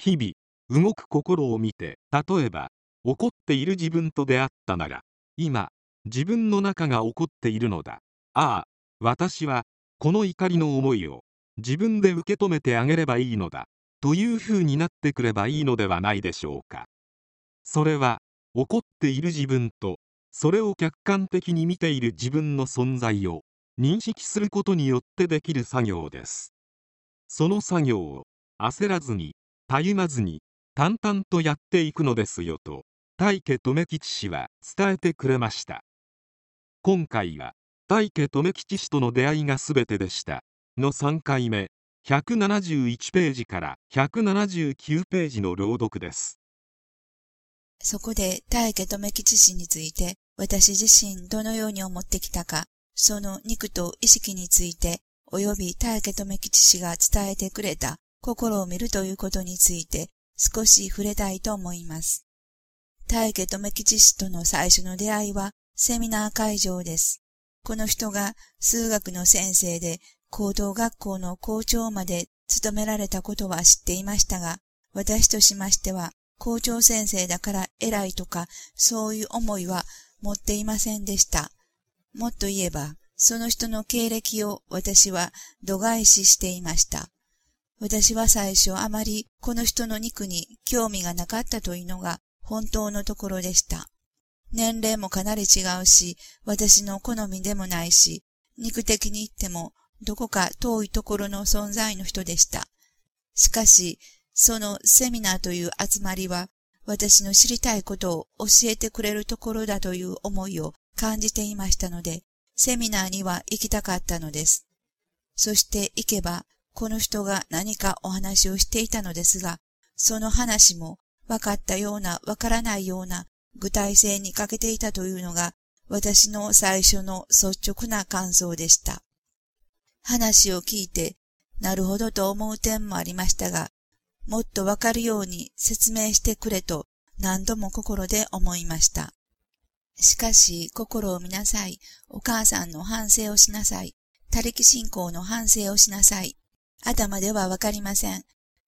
日々、動く心を見て、例えば、怒っている自分と出会ったなら、今、自分の中が怒っているのだ。ああ、私は、この怒りの思いを、自分で受け止めてあげればいいのだ。という風になってくればいいのではないでしょうか。それは、怒っている自分と、それを客観的に見ている自分の存在を認識することによってできる作業です。その作業を焦らずに、たゆまずに、淡々とやっていくのですよと、大家留吉氏は伝えてくれました。今回は、大家留吉氏との出会いが全てでした。の3回目、171ページから179ページの朗読です。そこで大家留吉氏について私自身どのように思ってきたか、その肉と意識について、及び大家留吉氏が伝えてくれた心を見るということについて少し触れたいと思います。大家留吉氏との最初の出会いはセミナー会場です。この人が数学の先生で高等学校の校長まで務められたことは知っていましたが、私としましては校長先生だから偉いとかそういう思いは持っていませんでした。もっと言えば、その人の経歴を私は度外視していました。私は最初あまりこの人の肉に興味がなかったというのが本当のところでした。年齢もかなり違うし、私の好みでもないし、肉的に言ってもどこか遠いところの存在の人でした。しかし、そのセミナーという集まりは私の知りたいことを教えてくれるところだという思いを感じていましたので、セミナーには行きたかったのです。そして行けば、この人が何かお話をしていたのですが、その話も分かったような分からないような具体性に欠けていたというのが私の最初の率直な感想でした。話を聞いて、なるほどと思う点もありましたが、もっとわかるように説明してくれと何度も心で思いました。しかし、心を見なさい。お母さんの反省をしなさい。他力信仰の反省をしなさい。頭ではわかりません。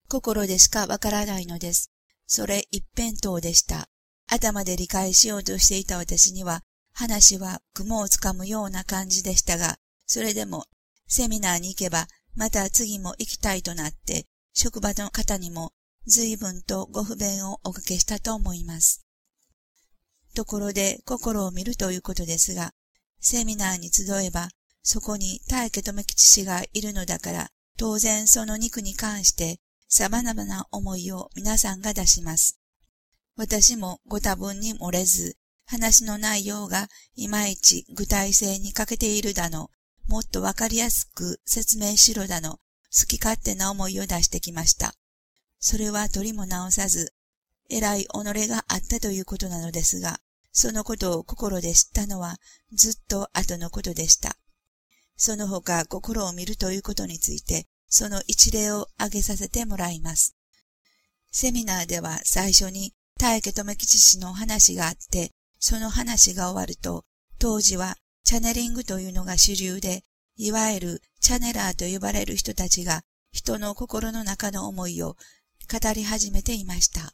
心でしかわからないのです。それ一辺倒でした。頭で理解しようとしていた私には、話は雲をつかむような感じでしたが、それでも、セミナーに行けば、また次も行きたいとなって、職場の方にも随分とご不便をおかけしたと思います。ところで心を見るということですが、セミナーに集えば、そこに大家留吉氏がいるのだから、当然その肉に関して様々な思いを皆さんが出します。私もご多分に漏れず、話の内容がいまいち具体性に欠けているだの、もっとわかりやすく説明しろだの、好き勝手な思いを出してきました。それは取りも直さず、偉い己があったということなのですが、そのことを心で知ったのはずっと後のことでした。その他心を見るということについて、その一例を挙げさせてもらいます。セミナーでは最初に大家留吉氏の話があって、その話が終わると、当時はチャネリングというのが主流で、いわゆるチャネラーと呼ばれる人たちが人の心の中の思いを語り始めていました。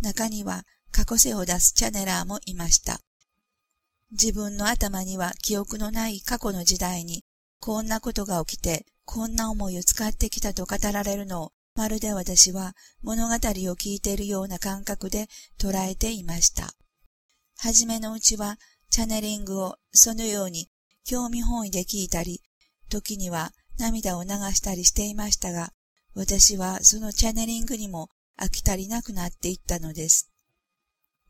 中には過去世を出すチャネラーもいました。自分の頭には記憶のない過去の時代にこんなことが起きてこんな思いを使ってきたと語られるのをまるで私は物語を聞いているような感覚で捉えていました。はじめのうちはチャネリングをそのように興味本位で聞いたり、時には涙を流したりしていましたが、私はそのチャネリングにも飽き足りなくなっていったのです。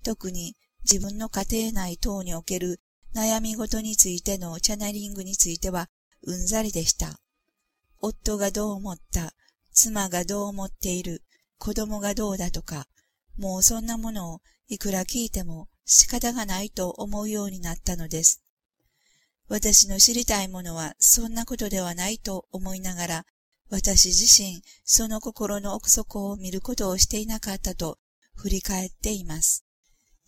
特に自分の家庭内等における悩み事についてのチャネリングについてはうんざりでした。夫がどう思った、妻がどう思っている、子供がどうだとか、もうそんなものをいくら聞いても仕方がないと思うようになったのです。私の知りたいものはそんなことではないと思いながら、私自身その心の奥底を見ることをしていなかったと振り返っています。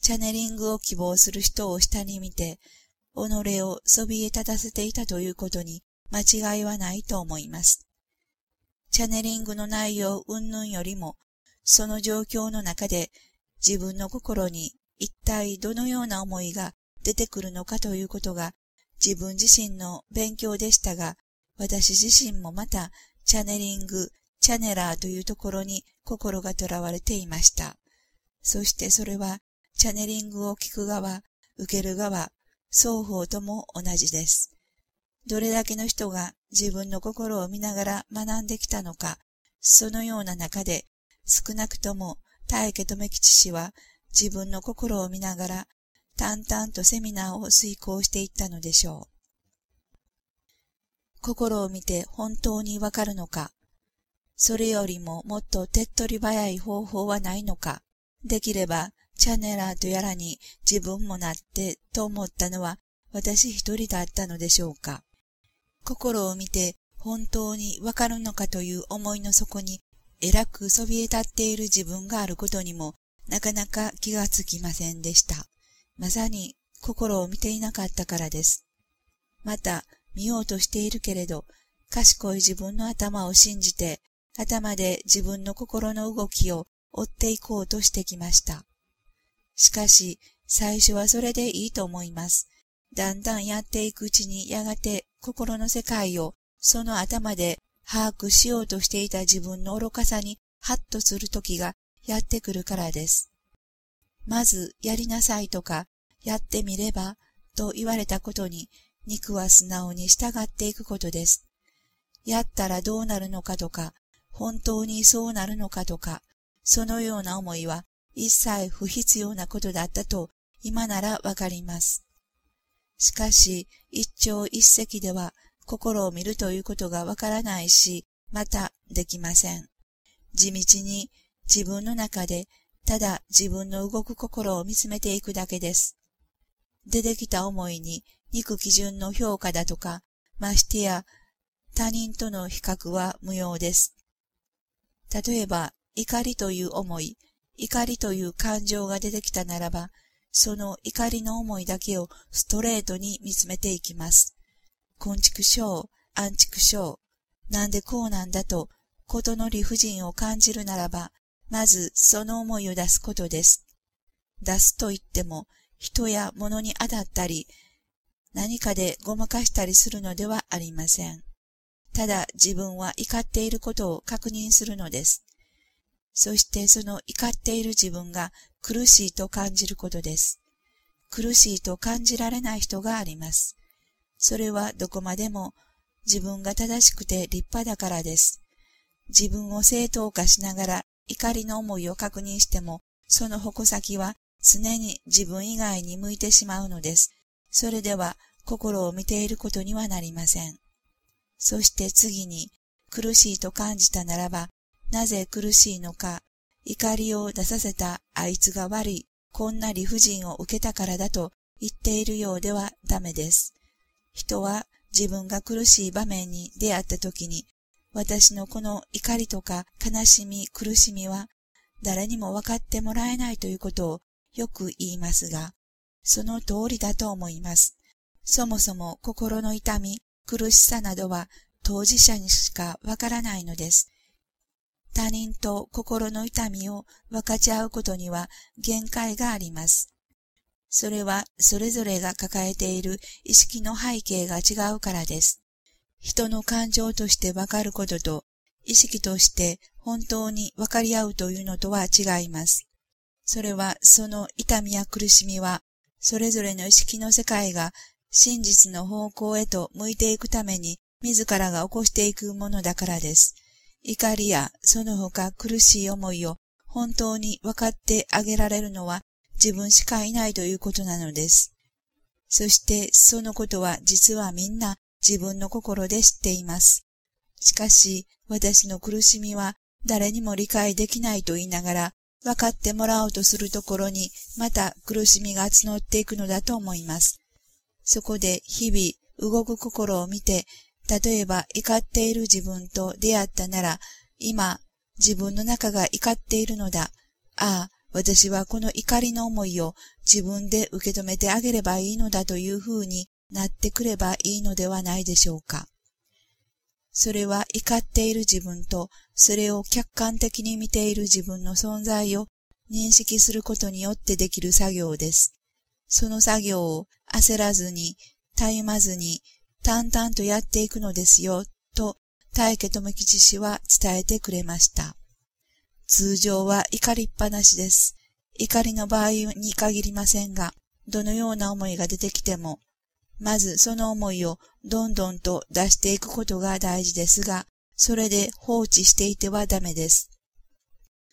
チャネリングを希望する人を下に見て、己をそびえ立たせていたということに間違いはないと思います。チャネリングの内容云々よりも、その状況の中で自分の心に一体どのような思いが出てくるのかということが自分自身の勉強でしたが、私自身もまたチャネリング、チャネラーというところに心が囚われていました。そしてそれはチャネリングを聞く側、受ける側、双方とも同じです。どれだけの人が自分の心を見ながら学んできたのか、そのような中で少なくとも大家留吉氏は自分の心を見ながら淡々とセミナーを遂行していったのでしょう。心を見て本当にわかるのか、それよりももっと手っ取り早い方法はないのか、できればチャネラーとやらに自分もなってと思ったのは私一人だったのでしょうか。心を見て本当にわかるのかという思いの底に、偉くそびえ立っている自分があることにも、なかなか気がつきませんでした。まさに心を見ていなかったからです。また、見ようとしているけれど、賢い自分の頭を信じて、頭で自分の心の動きを追っていこうとしてきました。しかし、最初はそれでいいと思います。だんだんやっていくうちにやがて心の世界をその頭で把握しようとしていた自分の愚かさにハッとする時がやってくるからです。まずやりなさいとかやってみればと言われたことに肉は素直に従っていくことです。やったらどうなるのかとか、本当にそうなるのかとか、そのような思いは一切不必要なことだったと今ならわかります。しかし、一朝一夕では心を見るということがわからないし、またできません。地道に自分の中でただ自分の動く心を見つめていくだけです。出てきた思いに肉基準の評価だとか、ましてや他人との比較は無用です。例えば、怒りという思い、怒りという感情が出てきたならば、その怒りの思いだけをストレートに見つめていきます。昆虫症、安畜症、なんでこうなんだと、ことの理不尽を感じるならば、まずその思いを出すことです。出すと言っても、人や物に当たったり、何かでごまかしたりするのではありません。ただ自分は怒っていることを確認するのです。そしてその怒っている自分が苦しいと感じることです。苦しいと感じられない人があります。それはどこまでも自分が正しくて立派だからです。自分を正当化しながら怒りの思いを確認しても、その矛先は常に自分以外に向いてしまうのです。それでは心を見ていることにはなりません。そして次に苦しいと感じたならば、なぜ苦しいのか、怒りを出させたあいつが悪い、こんな理不尽を受けたからだと言っているようではダメです。人は自分が苦しい場面に出会った時に、私のこの怒りとか悲しみ、苦しみは誰にも分かってもらえないということをよく言いますが、その通りだと思います。そもそも心の痛み、苦しさなどは当事者にしかわからないのです。他人と心の痛みを分かち合うことには限界があります。それはそれぞれが抱えている意識の背景が違うからです。人の感情として分かることと意識として本当に分かり合うというのとは違います。それはその痛みや苦しみはそれぞれの意識の世界が真実の方向へと向いていくために自らが起こしていくものだからです。怒りやその他苦しい思いを本当に分かってあげられるのは自分しかいないということなのです。そしてそのことは実はみんな自分の心で知っています。しかし私の苦しみは誰にも理解できないと言いながら分かってもらおうとするところにまた苦しみが募っていくのだと思います。そこで日々動く心を見て例えば怒っている自分と出会ったなら、今、自分の中が怒っているのだ。ああ、私はこの怒りの思いを自分で受け止めてあげればいいのだというふうになってくればいいのではないでしょうか。それは怒っている自分と、それを客観的に見ている自分の存在を認識することによってできる作業です。その作業を焦らずに、たゆまずに、淡々とやっていくのですよ、と、大家智吉氏は伝えてくれました。通常は怒りっぱなしです。怒りの場合に限りませんが、どのような思いが出てきても、まずその思いをどんどんと出していくことが大事ですが、それで放置していてはダメです。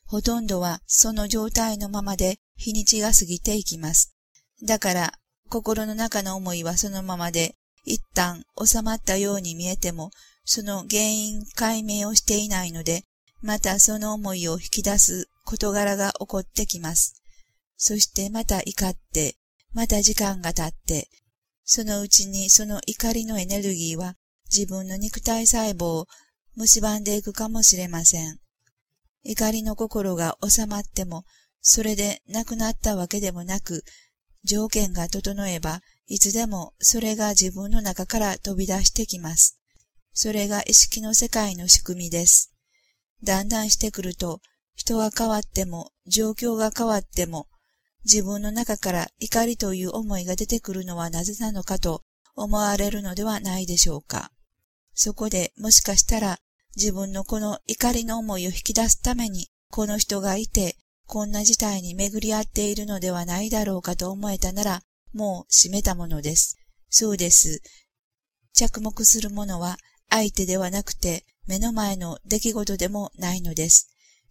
ほとんどはその状態のままで日にちが過ぎていきます。だから、心の中の思いはそのままで、一旦収まったように見えても、その原因解明をしていないので、またその思いを引き出す事柄が起こってきます。そしてまた怒って、また時間が経って、そのうちにその怒りのエネルギーは自分の肉体細胞を蝕んでいくかもしれません。怒りの心が収まっても、それでなくなったわけでもなく、条件が整えば、いつでもそれが自分の中から飛び出してきます。それが意識の世界の仕組みです。だんだんしてくると、人が変わっても、状況が変わっても、自分の中から怒りという思いが出てくるのはなぜなのかと思われるのではないでしょうか。そこでもしかしたら自分のこの怒りの思いを引き出すためにこの人がいてこんな事態に巡り合っているのではないだろうかと思えたならもう閉めたものです。そうです。着目するものは相手ではなくて目の前の出来事でもないのです。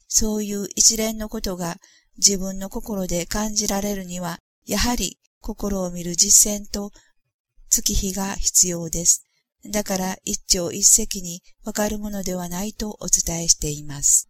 そういう一連のことが自分の心で感じられるには、やはり心を見る実践と月日が必要です。だから一朝一夕にわかるものではないとお伝えしています。